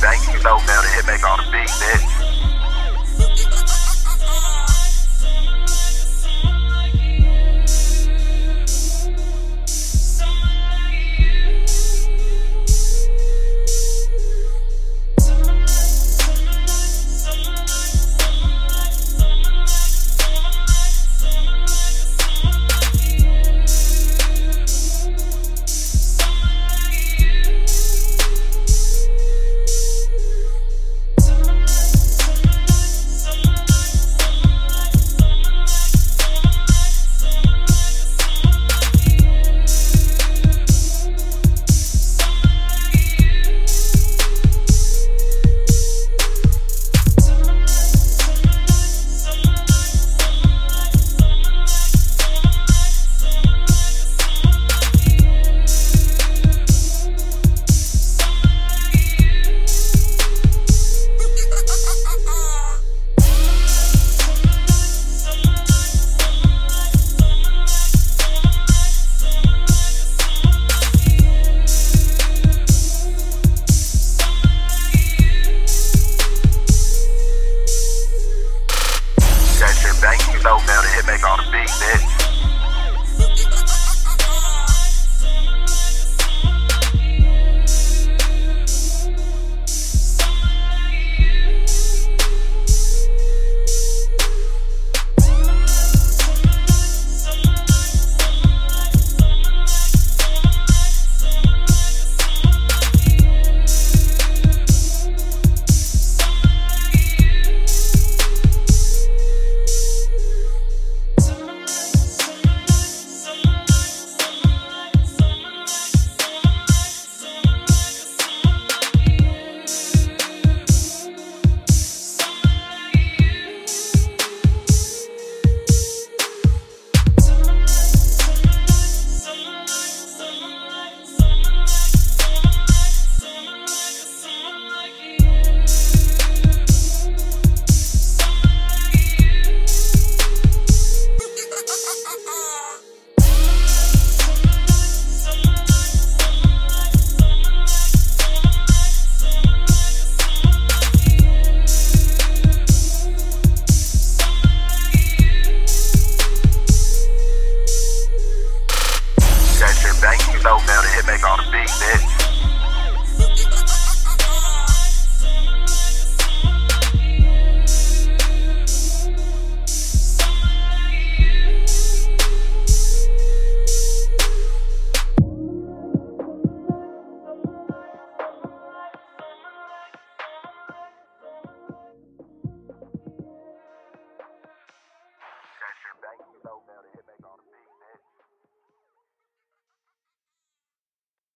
Thank you know, man, the hit make all the big man.